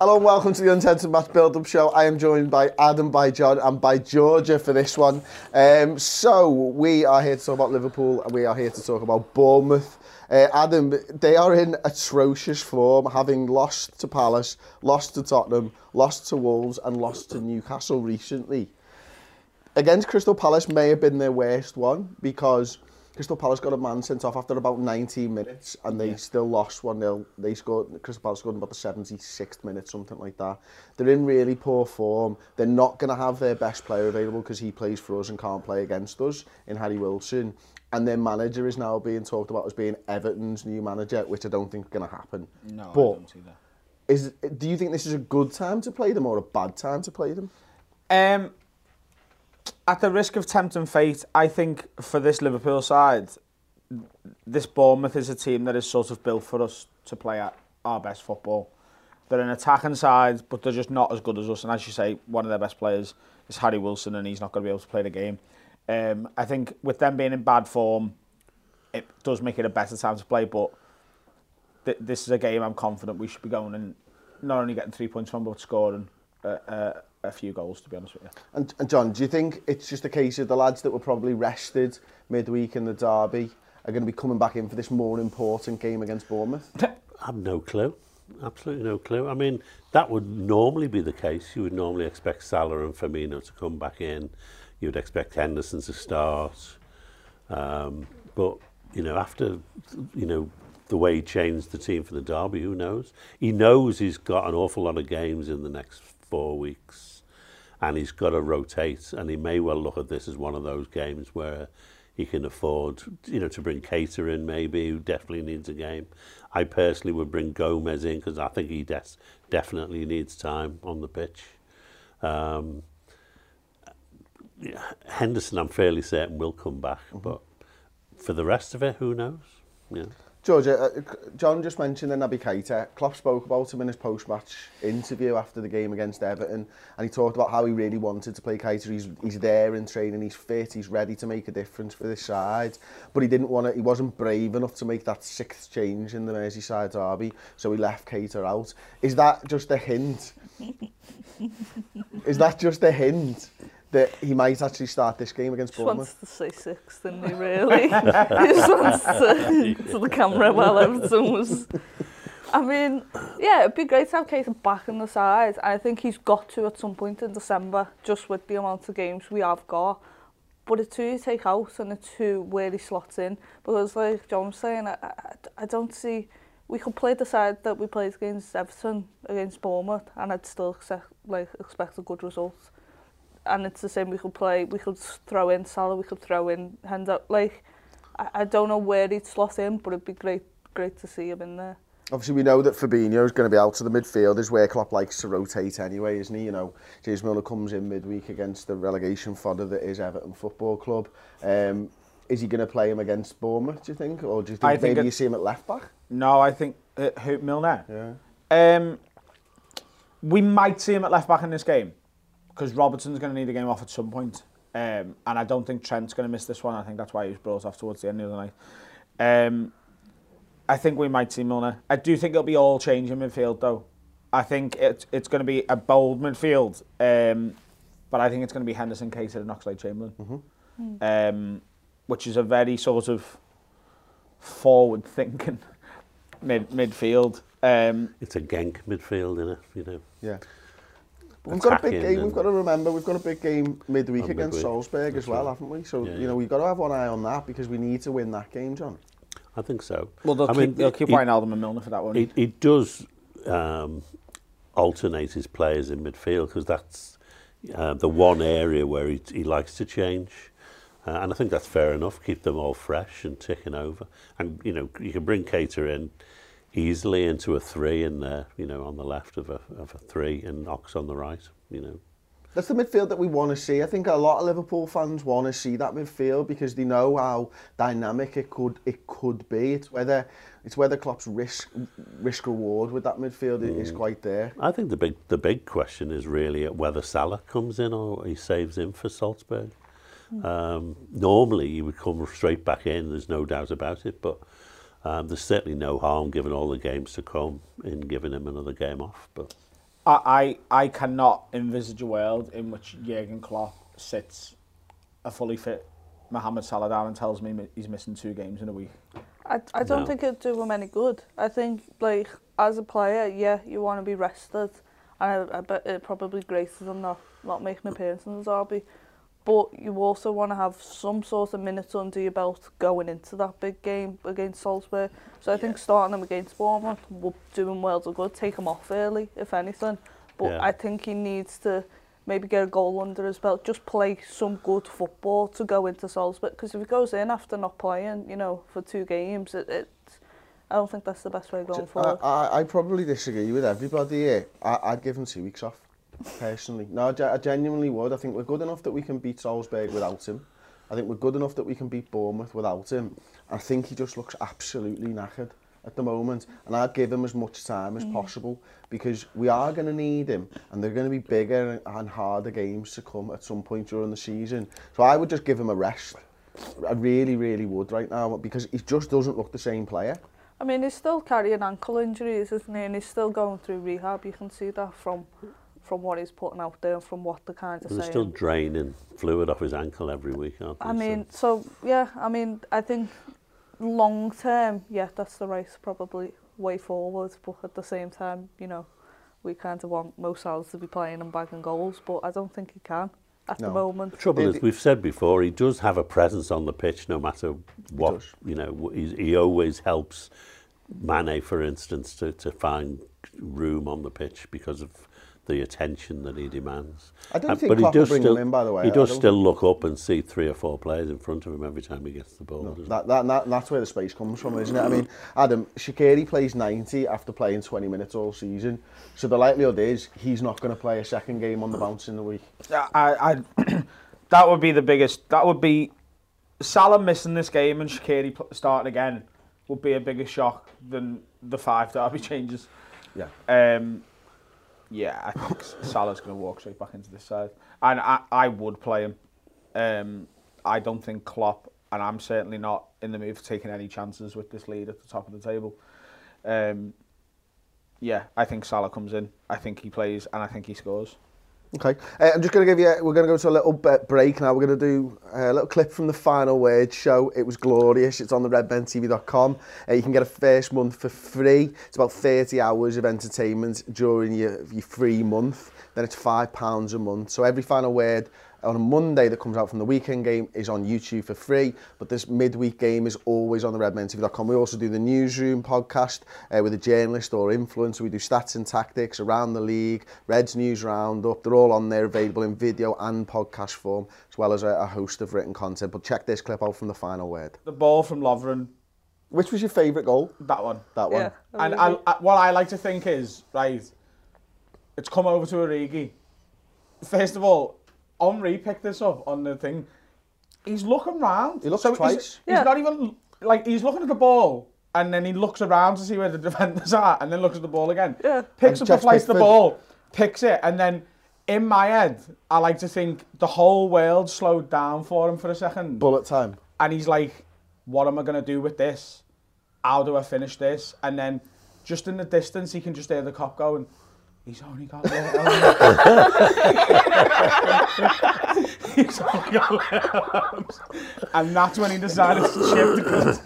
Hello and welcome to the Uncensored Match Build-Up Show. I am joined by Adam, by John and by Georgia for this one. Um, so, we are here to talk about Liverpool and we are here to talk about Bournemouth. Uh, Adam, they are in atrocious form, having lost to Palace, lost to Tottenham, lost to Wolves and lost to Newcastle recently. Against Crystal Palace may have been their worst one because Crystal Palace got a man sent off after about 19 minutes and they yeah. still lost 1-0. They scored, Crystal Palace scored in about the 76th minute, something like that. They're in really poor form. They're not going to have their best player available because he plays for us and can't play against us in Harry Wilson. And their manager is now being talked about as being Everton's new manager, which I don't think is going to happen. No, but I don't see that. Is, do you think this is a good time to play them or a bad time to play them? Um, at the risk of tempting fate, I think for this Liverpool side, this Bournemouth is a team that is sort of built for us to play at our best football. They're an attacking side, but they're just not as good as us. And as you say, one of their best players is Harry Wilson, and he's not going to be able to play the game. Um, I think with them being in bad form, it does make it a better time to play, but th this is a game I'm confident we should be going and not only getting three points from, but scoring Uh, uh, a few goals, to be honest with you. And, and John, do you think it's just a case of the lads that were probably rested midweek in the derby are going to be coming back in for this more important game against Bournemouth? I have no clue. Absolutely no clue. I mean, that would normally be the case. You would normally expect Salah and Firmino to come back in. You would expect Henderson to start. Um, but, you know, after, you know, the way he changed the team for the derby, who knows? He knows he's got an awful lot of games in the next four weeks and he's got to rotate and he may well look at this as one of those games where he can afford you know to bring Keita in maybe who definitely needs a game. I personally would bring Gomez in because I think he des definitely needs time on the pitch. Um, Henderson I'm fairly certain will come back mm -hmm. but for the rest of it who knows? Yeah Georgia, uh, uh John just mentioned the Naby Keita. Klopp spoke about him in his post-match interview after the game against Everton, and he talked about how he really wanted to play Keita. He's, he's there in training, he's fit, he's ready to make a difference for this side, but he didn't want to, he wasn't brave enough to make that sixth change in the Merseyside derby, so he left Keita out. Is that just a hint? Is that just a hint that he might actually start this game against just Bournemouth. Just wants to say six, didn't he, really? he just wants to, to the camera while Everton was... I mean, yeah, it'd be great to have Keita back in the side. I think he's got to at some point in December, just with the amount of games we have got. But it's who you take out and it's who where he slots in. Because like John was saying, I, I, I don't see... We could play the side that we played against Everton, against Bournemouth, and I'd still accept, like, expect a good result. And it's the same we could play we could throw in Salah we could throw in Hendo like I, I don't know where he'd slot in but it'd be great great to see him in there Obviously, we know that Fabinho is going to be out of the midfield, is where Klopp likes to rotate anyway, isn't he? You know, James Milner comes in midweek against the relegation fodder that is Everton Football Club. Um, is he going to play him against Bournemouth, do you think? Or do you think I maybe think it, you see him at left back? No, I think uh, who, Milner. Yeah. Um, we might see him at left back in this game because Robertson's going to need a game off at some point. Um, and I don't think Trent's going to miss this one. I think that's why he was brought off towards the end of the night. Um, I think we might see Milner. I do think it'll be all change in midfield, though. I think it, it's going to be a bold midfield, um, but I think it's going to be Henderson, Keita and Oxlade-Chamberlain, mm -hmm. um, which is a very sort of forward-thinking mid midfield. Um, it's a Genk midfield, isn't it? You know. Yeah. We've got a big game. We've got to remember we've got a big game midweek against midweek. Salzburg as well, haven't we? So yeah, you know we've got to have one eye on that because we need to win that game, John. I think so. Well, they'll I keep, mean, they'll keep Wijnaldum and Milner for that one. He, he does um, alternate his players in midfield because that's uh, the one area where he, he likes to change. Uh, and I think that's fair enough. Keep them all fresh and ticking over. And, you know, you can bring Cater in, easily into a three in there, you know, on the left of a, of a three and Ox on the right, you know. That's the midfield that we want to see. I think a lot of Liverpool fans want to see that midfield because they know how dynamic it could it could be. It's whether it's whether Klopp's risk risk reward with that midfield mm. is quite there. I think the big the big question is really whether Salah comes in or he saves in for Salzburg. Mm. Um, normally he would come straight back in. There's no doubt about it, but Um, there's certainly no harm given all the games to come in giving him another game off. But I, I, I cannot envisage a world in which Jurgen Klopp sits a fully fit Mohamed Salah down and tells me he's missing two games in a week. I, I don't no. think it'd do him any good. I think, like, as a player, yeah, you want to be rested. And I, I bet it probably graces him not, not making appearances in the derby. But you also want to have some sort of minutes under your belt going into that big game against Salzburg. So I think starting him against Bournemouth will do him well of good. Take him off early, if anything. But Yeah. I think he needs to maybe get a goal under his belt. Just play some good football to go into Salzburg. Because if he goes in after not playing, you know, for two games, it, it I don't think that's the best way going I, forward. I, I probably disagree with everybody here. I, I'd give him two weeks off, personally. No, I genuinely would. I think we're good enough that we can beat Salzburg without him. I think we're good enough that we can beat Bournemouth without him. I think he just looks absolutely knackered at the moment and I'd give him as much time as possible because we are going to need him and they're going to be bigger and harder games to come at some point during the season. So I would just give him a rest. I really, really would right now because he just doesn't look the same player. I mean, he's still carrying ankle injuries, isn't he? And he's still going through rehab. You can see that from from what he's putting out there and from what the kind of And they're saying. still draining fluid off his ankle every week, aren't they? I mean, so yeah, I mean, I think long term, yeah, that's the right probably way forward. But at the same time, you know, we kind of want Mo Salah to be playing and bagging goals, but I don't think he can at the moment. The trouble Did is, we've said before, he does have a presence on the pitch no matter what, you know, he's, he always helps Mane, for instance, to, to find room on the pitch because of the attention that he demands. I don't uh, think but Klopp he does still, him in, by the way. He does still look up and see three or four players in front of him every time he gets the ball. No, that, that, that, that's where the space comes from, isn't it? I mean, Adam, Shaqiri plays 90 after playing 20 minutes all season, so the likelihood is he's not going to play a second game on the bounce in the week. I, I, that would be the biggest, that would be Salah missing this game and Shaqiri starting again would be a bigger shock than the five derby changes. Yeah. Um, yeah, I think Salah's going to walk straight back into this side. And I, I would play him. Um, I don't think Klopp, and I'm certainly not in the mood for taking any chances with this lead at the top of the table. Um, yeah, I think Salah comes in. I think he plays, and I think he scores. Okay. Uh, I'm just going to give you, we're going to go to a little break now. We're going to do a little clip from the Final Word show. It was glorious. It's on the redmentv.com. Uh, you can get a first month for free. It's about 30 hours of entertainment during your, your free month. Then it's £5 a month. So every Final Word on a Monday that comes out from the weekend game is on YouTube for free, but this midweek game is always on the redmentv.com. We also do the newsroom podcast uh, with a journalist or influencer. We do stats and tactics around the league, Reds news roundup. They're all on there, available in video and podcast form, as well as a, a host of written content. But check this clip out from the final word. The ball from Lovren, Which was your favourite goal? that one. That one. Yeah. And I, I, what I like to think is, right, it's come over to Origi. First of all, Henri picked this up on the thing. He's looking round. He looks he's- twice. He's, Yeah. not even, like, he's looking at the ball, and then he looks around to see where the defenders are, and then looks at the ball again. Yeah. Picks And up a Jeff place the ball, picks it, and then in my head, I like to think the whole world slowed down for him for a second. Bullet time. and he's like, "What am I gonna do with this? How do I finish this?" And then, just in the distance, he can just hear the cop going, "He's only got little arms." He's only got arms. And that's when he decided to chip the cut.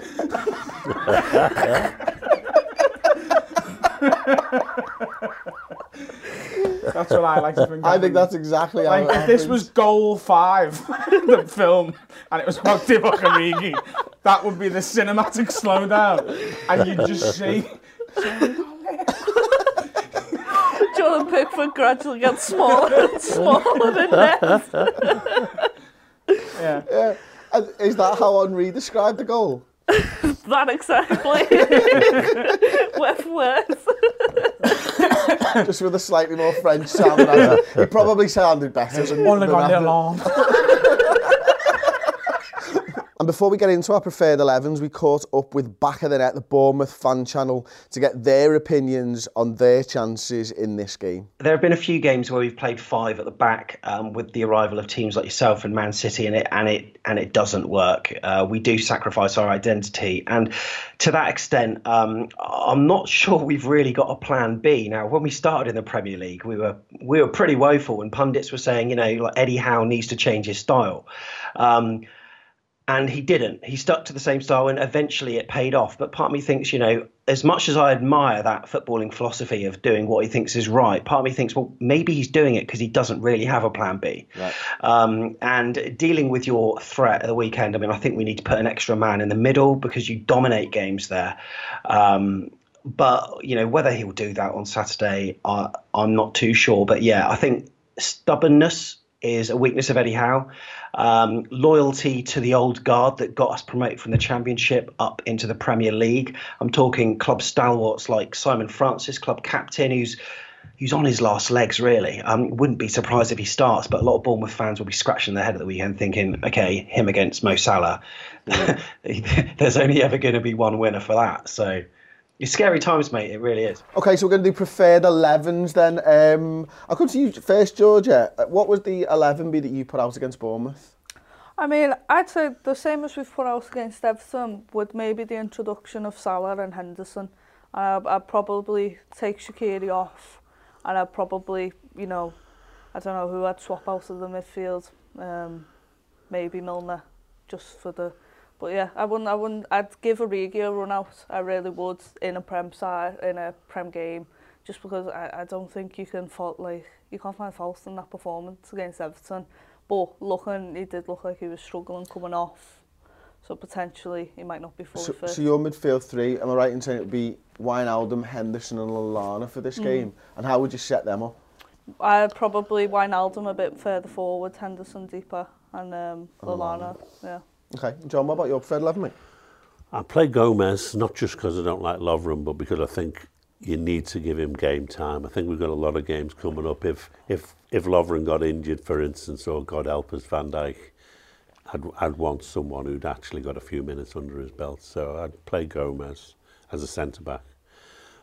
that's what I like to think. I think that's exactly how it if this was goal five, in the film, and it was about Divock Origi, that would be the cinematic slowdown. And you just see, Jordan Pickford gradually gets smaller and smaller in net. yeah. Yeah. And is that how Henri described the goal? That exactly. With words. Just with a slightly more French sound. than I- He probably sounded better than, Only than got Adam. little arms. And before we get into our preferred 11s, we caught up with Back of the Net, the Bournemouth fan channel, to get their opinions on their chances in this game. There have been a few games where we've played five at the back um, with the arrival of teams like yourself and Man City, and it and it and it doesn't work. Uh, we do sacrifice our identity, and to that extent, um, I'm not sure we've really got a plan B. Now, when we started in the Premier League, we were we were pretty woeful, and pundits were saying, you know, like Eddie Howe needs to change his style. Um, and he didn't. He stuck to the same style, and eventually it paid off. But part of me thinks, you know, as much as I admire that footballing philosophy of doing what he thinks is right, part of me thinks, well, maybe he's doing it because he doesn't really have a plan B. Right. Um, and dealing with your threat at the weekend, I mean, I think we need to put an extra man in the middle because you dominate games there. Um, but you know whether he'll do that on Saturday, I, I'm not too sure. But yeah, I think stubbornness is a weakness of Eddie Howe. Um, loyalty to the old guard that got us promoted from the Championship up into the Premier League. I'm talking club stalwarts like Simon Francis, club captain, who's who's on his last legs, really. Um, wouldn't be surprised if he starts, but a lot of Bournemouth fans will be scratching their head at the weekend thinking, okay, him against Mo Salah. There's only ever going to be one winner for that. So it's scary times, mate. It really is. Okay, so we're going to do preferred 11s then. Um, I'll come to you first, Georgia. Uh, What was the 11 be that you put out against Bournemouth? I mean, I'd say the same as we've put out against Everton, with maybe the introduction of Salah and Henderson. And I'd, I'd probably take Shaqiri off, and I'd probably, you know, I don't know who I'd swap out of the midfield. Um, maybe Milner, just for the. But yeah, I wouldn't, I wouldn't, I'd give Origi a run out. I really would in a prem side, in a prem game, just because I, I don't think you can fault like you can't find fault in that performance against Everton. But looking, he did look like he was struggling coming off. So potentially he might not be fully so, fit. So your midfield three, am I right in saying it would be Wijnaldum, Henderson and Lallana for this mm. game? And how would you set them up? I probably Wijnaldum a bit further forward, Henderson deeper and um, Lallana, Lallana. yeah. Okay, John, what about your preferred 11, mate? I play Gomez not just because I don't like Lovren, but because I think you need to give him game time. I think we've got a lot of games coming up. If if if Lovren got injured, for instance, or God help us, Van Dijk, I'd I'd want someone who'd actually got a few minutes under his belt. So I'd play Gomez as a centre back.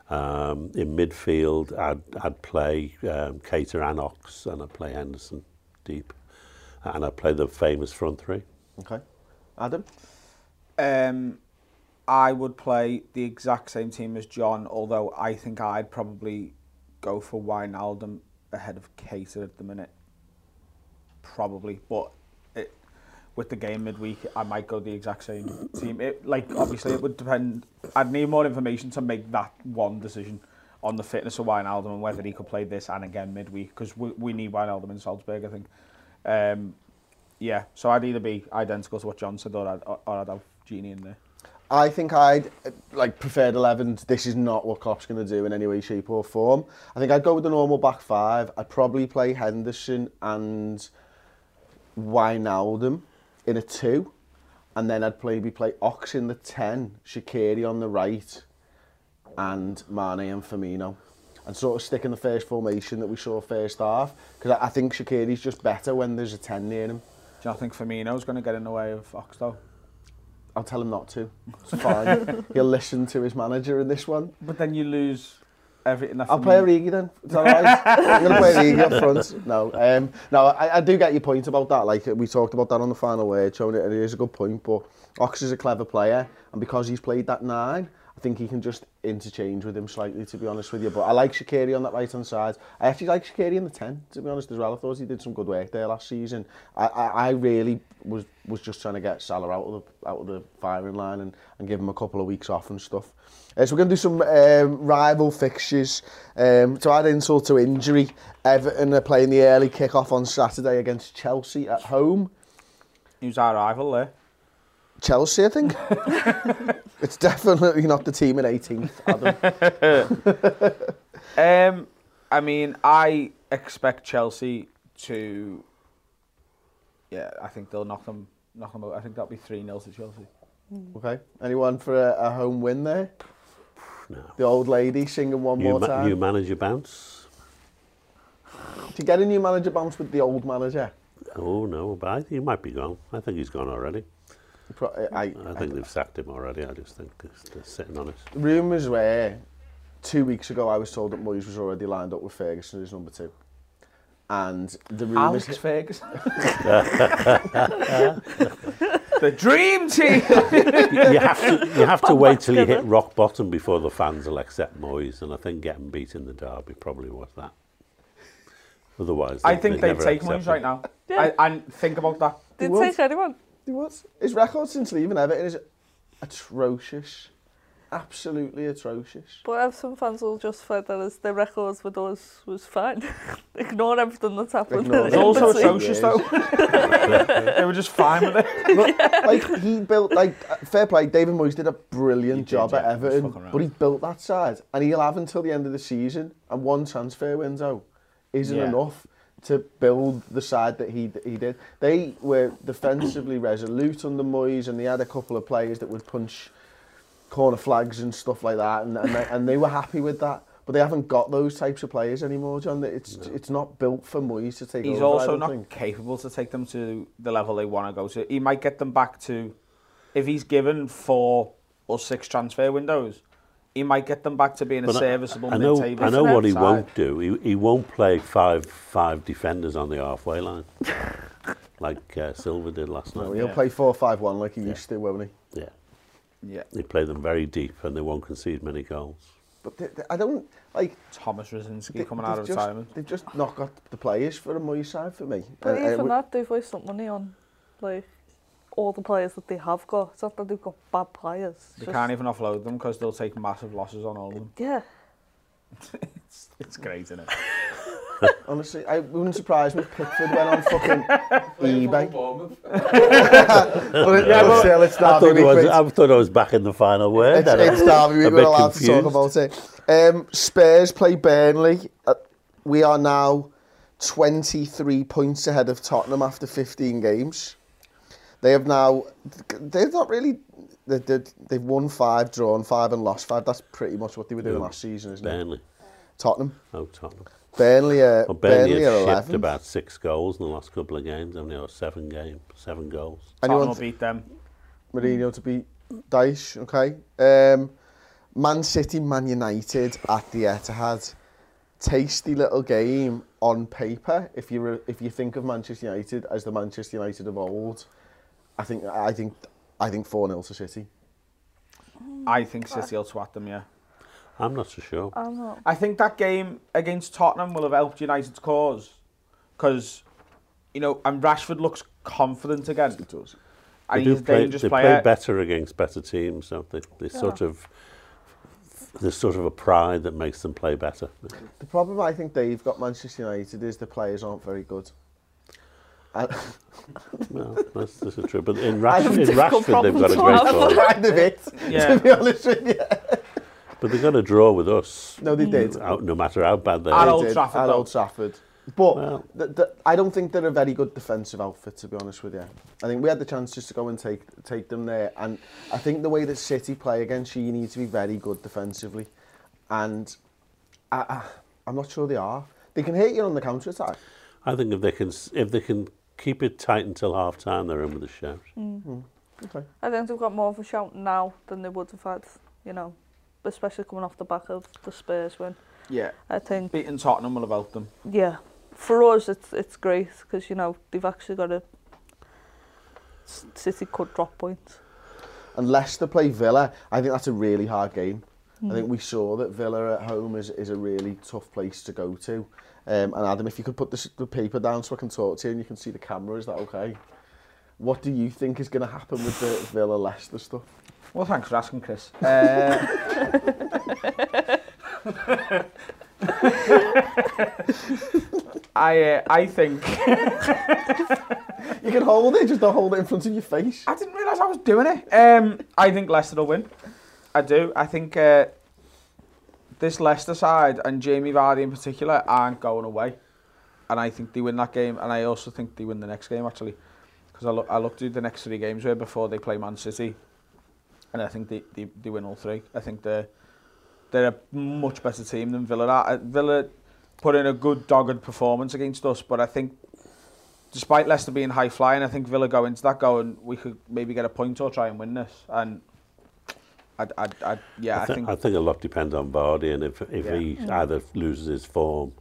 Um, in midfield, I'd I'd play um, Keita and Ox, and I'd play Henderson deep, and I'd play the famous front three. Okay. Adam. Um, I would play the exact same team as John, although I think I'd probably go for Wijnaldum ahead of Cater at the minute. Probably, but it, with the game midweek, I might go the exact same team. It, like, obviously, it would depend. I'd need more information to make that one decision on the fitness of Wijnaldum and whether he could play this and again midweek, because we, we need Wijnaldum in Salzburg, I think. Um, yeah, so I'd either be identical to what John said or I'd, or I'd have Gini in there. I think I'd, like, preferred 11s. This is not what Klopp's going to do in any way, shape or form. I think I'd go with the normal back five. I'd probably play Henderson and Wijnaldum in a two. And then I'd maybe play Ox in the 10, Shaqiri on the right, and Mane and Firmino. And sort of stick in the first formation that we saw first half. Because I I think Shaqiri's just better when there's a 10 near him. Do you think Firmino's going to get in the way of Oxtow? I'll tell him not to. It's fine. He'll listen to his manager in this one. But then you lose everything. I'll play Origi then. Is that all right? I'm going to play Origi up front. No, um, no, I, I do get your point about that. Like we talked about that on the final word, showing it, it is a good point. But Ox is a clever player, and because he's played that nine, I think he can just interchange with him slightly, to be honest with you. But I like Shaqiri on that right hand side. I actually like Shaqiri in the ten, to be honest as well. I thought he did some good work there last season. I, I, I really was was just trying to get Salah out of the out of the firing line and, and give him a couple of weeks off and stuff. Uh, so we're going to do some um, rival fixtures. Um, to add insult to injury, Everton are playing the early kick-off on Saturday against Chelsea at home. Who's our rival there? Chelsea, I think. it's definitely not the team in 18th, Adam. Um, I mean, I expect Chelsea to. Yeah, I think they'll knock them, knock them out. I think that'll be three 0 to Chelsea. Okay. Anyone for a, a home win there? No. The old lady singing one New, more ma- time. new manager bounce. to get a new manager bounce with the old manager. Oh no, but I think he might be gone. I think he's gone already. Pro- I, I think they've sacked him already. I just think they're, they're sitting on it. rumours were two weeks ago I was told that Moyes was already lined up with Ferguson as number two. And the rumours... Alex Ferguson. the dream team. you have to you have to wait till you hit rock bottom before the fans will accept Moyes, and I think getting beat in the derby probably was that. Otherwise, I think they'd they'd take Moyes right now. Yeah. I, and think about that. Did would. take anyone? He was. His record since leaving Everton is atrocious. Absolutely atrocious. But Everton fans will justify that as their records with us was fine. Ignore everything that's happened. Ignore It's also atrocious though. they were just fine with it. like he built like fair play. David Moyes did a brilliant did, job yeah, at Everton, but he built that side, and he'll have until the end of the season. And one transfer window isn't Yeah. enough to build the side that he he did. They were defensively resolute under Moyes, and they had a couple of players that would punch corner flags and stuff like that, and and they, and they were happy with that. But they haven't got those types of players anymore, John. It's it's not built for Moyes to take He's over. I also don't not think. capable to take them to the level they want to go to. He might get them back to, if he's given four or six transfer windows, he might get them back to being a But I- serviceable I know, mid-table I know what he side. won't do. He, he won't play five five defenders on the halfway line, like uh, Silva did last No, night. he'll Yeah. play four five one like he used to, won't he? Yeah, Yeah, they play them very deep, and they won't concede many goals. But they, they, I don't like. Thomas Rosinski they- coming out of just, retirement. They've just not got the players for a Moyes side for me. But Uh, uh, even we- that, they've wasted money on like all the players that they have got. It's not that they've got bad players. It's They just- can't even offload them because they'll take massive losses on all of them. Yeah. It's, it's great, isn't it? Honestly, I wouldn't surprise me if Pickford went on fucking eBay. but yeah, but still, it's I Derby thought, week, I, was, mate. I thought I was back in the final word. It's, then. It's Derby week, we're bit allowed to talk about it. Um, Spurs play Burnley. Uh, we are now 23 points ahead of Tottenham after 15 games. They have now, they've not really, they, they, they've won five, drawn five and lost five. That's pretty much what they were doing Who? last season, isn't it? Burnley. Tottenham. Oh, Tottenham. Burnley are, Well, Burnley, Burnley have shipped 11. about six goals in the last couple of games. Only got seven games, seven goals. Tottenham Anyone will beat them. Mourinho to beat Dyche, okay. Um, Man City, Man United at the Etihad. Tasty little game on paper. If you re- if you think of Manchester United as the Manchester United of old, I think I think I think 4-0 to City. I think City will twat them, yeah. I'm not so sure. I'm not. I think that game against Tottenham will have helped United's cause. Because, you know, and Rashford looks confident again. It does. And they he's do play, dangerous they player. play better against better teams, don't they? They yeah. sort of there's sort of a pride that makes them play better. The problem I think they've got Manchester United is the players aren't very good. And, Well, that's, that's true. But in, I Rash, in difficult Rashford, they've got a problems great to have. forward. kind of it, Yeah. to be honest with you. But they got a draw with us. No, they did. Out, no matter how bad they At are. Old Trafford, At. Old Trafford. But Well- th th I don't think they're a very good defensive outfit, to be honest with you. I think we had the chance just to go and take take them there, and I think the way that City play against you, you need to be very good defensively, and I, I, I'm not sure they are. They can hit you on the counter attack. I think if they can if they can keep it tight until half time. They're in with a shout. Mm. Mm. Okay. I think they've got more of a shout now than they would have had, you know, especially coming off the back of the Spurs win. Yeah. I think beating Tottenham will have helped them. Yeah. For us, it's it's great because you know they've actually got a City could drop points. Unless they play Villa, I think that's a really hard game. I think we saw that Villa at home is, is a really tough place to go to. Um, and Adam, if you could put this, the paper down so I can talk to you and you can see the camera, is that okay? What do you think is going to happen with the Villa Leicester stuff? Well, thanks for asking, Chris. Uh, I uh, I think You can hold it, just don't hold it in front of your face. I didn't realise I was doing it. Um, I think Leicester will win. I do. I think uh, this Leicester side and Jamie Vardy in particular aren't going away, and I think they win that game. And I also think they win the next game actually, because I look I looked at the next three games where before they play Man City, and I think they, they, they win all three. I think they're they're a much better team than Villa are. Uh, Villa put in a good dogged performance against us, but I think despite Leicester being high flying, I think Villa go into that going, we could maybe get a point or try and win this. And I'd, I'd, I'd, yeah, I, th I think I think a lot depends on Vardy, and if if yeah. he either loses his form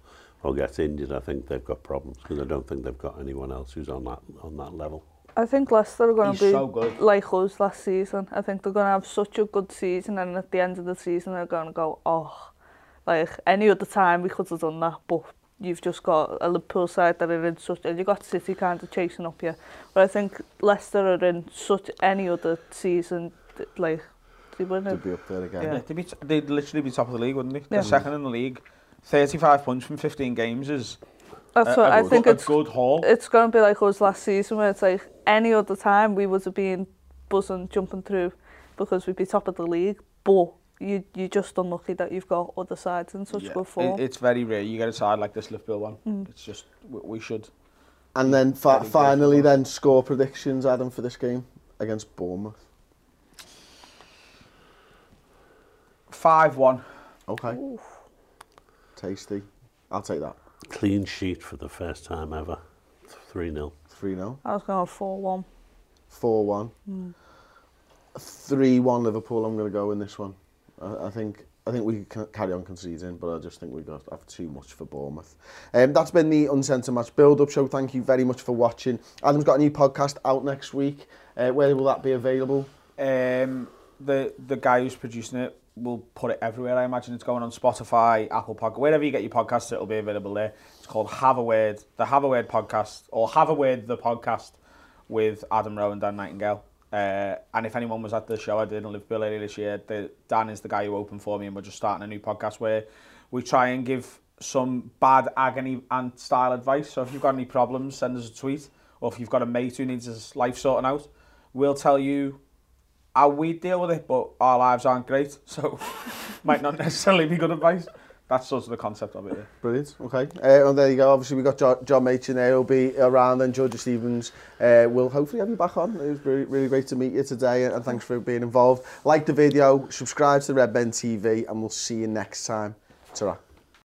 or gets injured, I think they've got problems because I don't think they've got anyone else who's on that on that level. I think Leicester are going He's to be so good. like us last season. I think they're going to have such a good season, and at the end of the season, they're going to go, oh, like any other time we could have done that, but you've just got a Liverpool side that are in such, and you've got City kind of chasing up you. But I think Leicester are in such any other season, like they win To it. be up there again. yeah, they'd, be t- they'd literally be top of the league, wouldn't they? Yeah. They're second in the league. 35 points from 15 games is That's a, what a I good- think a it's good haul. it's going to be like us last season where it's like any other time we would have been buzzing, jumping through because we'd be top of the league. But you, you're just unlucky that you've got other sides in such Yeah. good form. It, it's very rare you get a side like this Liverpool one. Mm. It's just, we, we should. And then fi- Very good finally, then score predictions, Adam, for this game against Bournemouth. 5-1. Okay. Tasty. I'll take that. Clean sheet for the first time ever, three 0 3 0. I was going 4 1. 4 1. 3 1 Liverpool, I'm going to go in this one. I, I think. I think we can carry on conceding, but I just think we've got have too much for Bournemouth. Um, that's been the Uncensored Match build-up show. Thank you very much for watching. Adam's got a new podcast out next week. Uh, where will that be available? Um, the the guy who's producing it will put it everywhere. I imagine it's going on Spotify, Apple Podcast, wherever you get your podcasts, it'll be available there. It's called Have a Word, the Have a Word podcast, or Have a Word the podcast with Adam Rowe and Dan Nightingale. Uh, and if anyone was at the show I did in Liverpool earlier this year, the, Dan is the guy who opened for me, and we're just starting a new podcast where we try and give some bad agony and style advice. So if you've got any problems, send us a tweet, or if you've got a mate who needs his life sorting out, we'll tell you how we deal with it, but our lives aren't great, so might not necessarily be good advice. That's sort of the concept of it. Yeah. Brilliant, okay. Uh, and there you go, obviously we've got jo John Machin there, he'll be around and Georgia Stevens uh, will hopefully have you back on. It was really, really great to meet you today and thanks for being involved. Like the video, subscribe to Red Ben TV and we'll see you next time. ta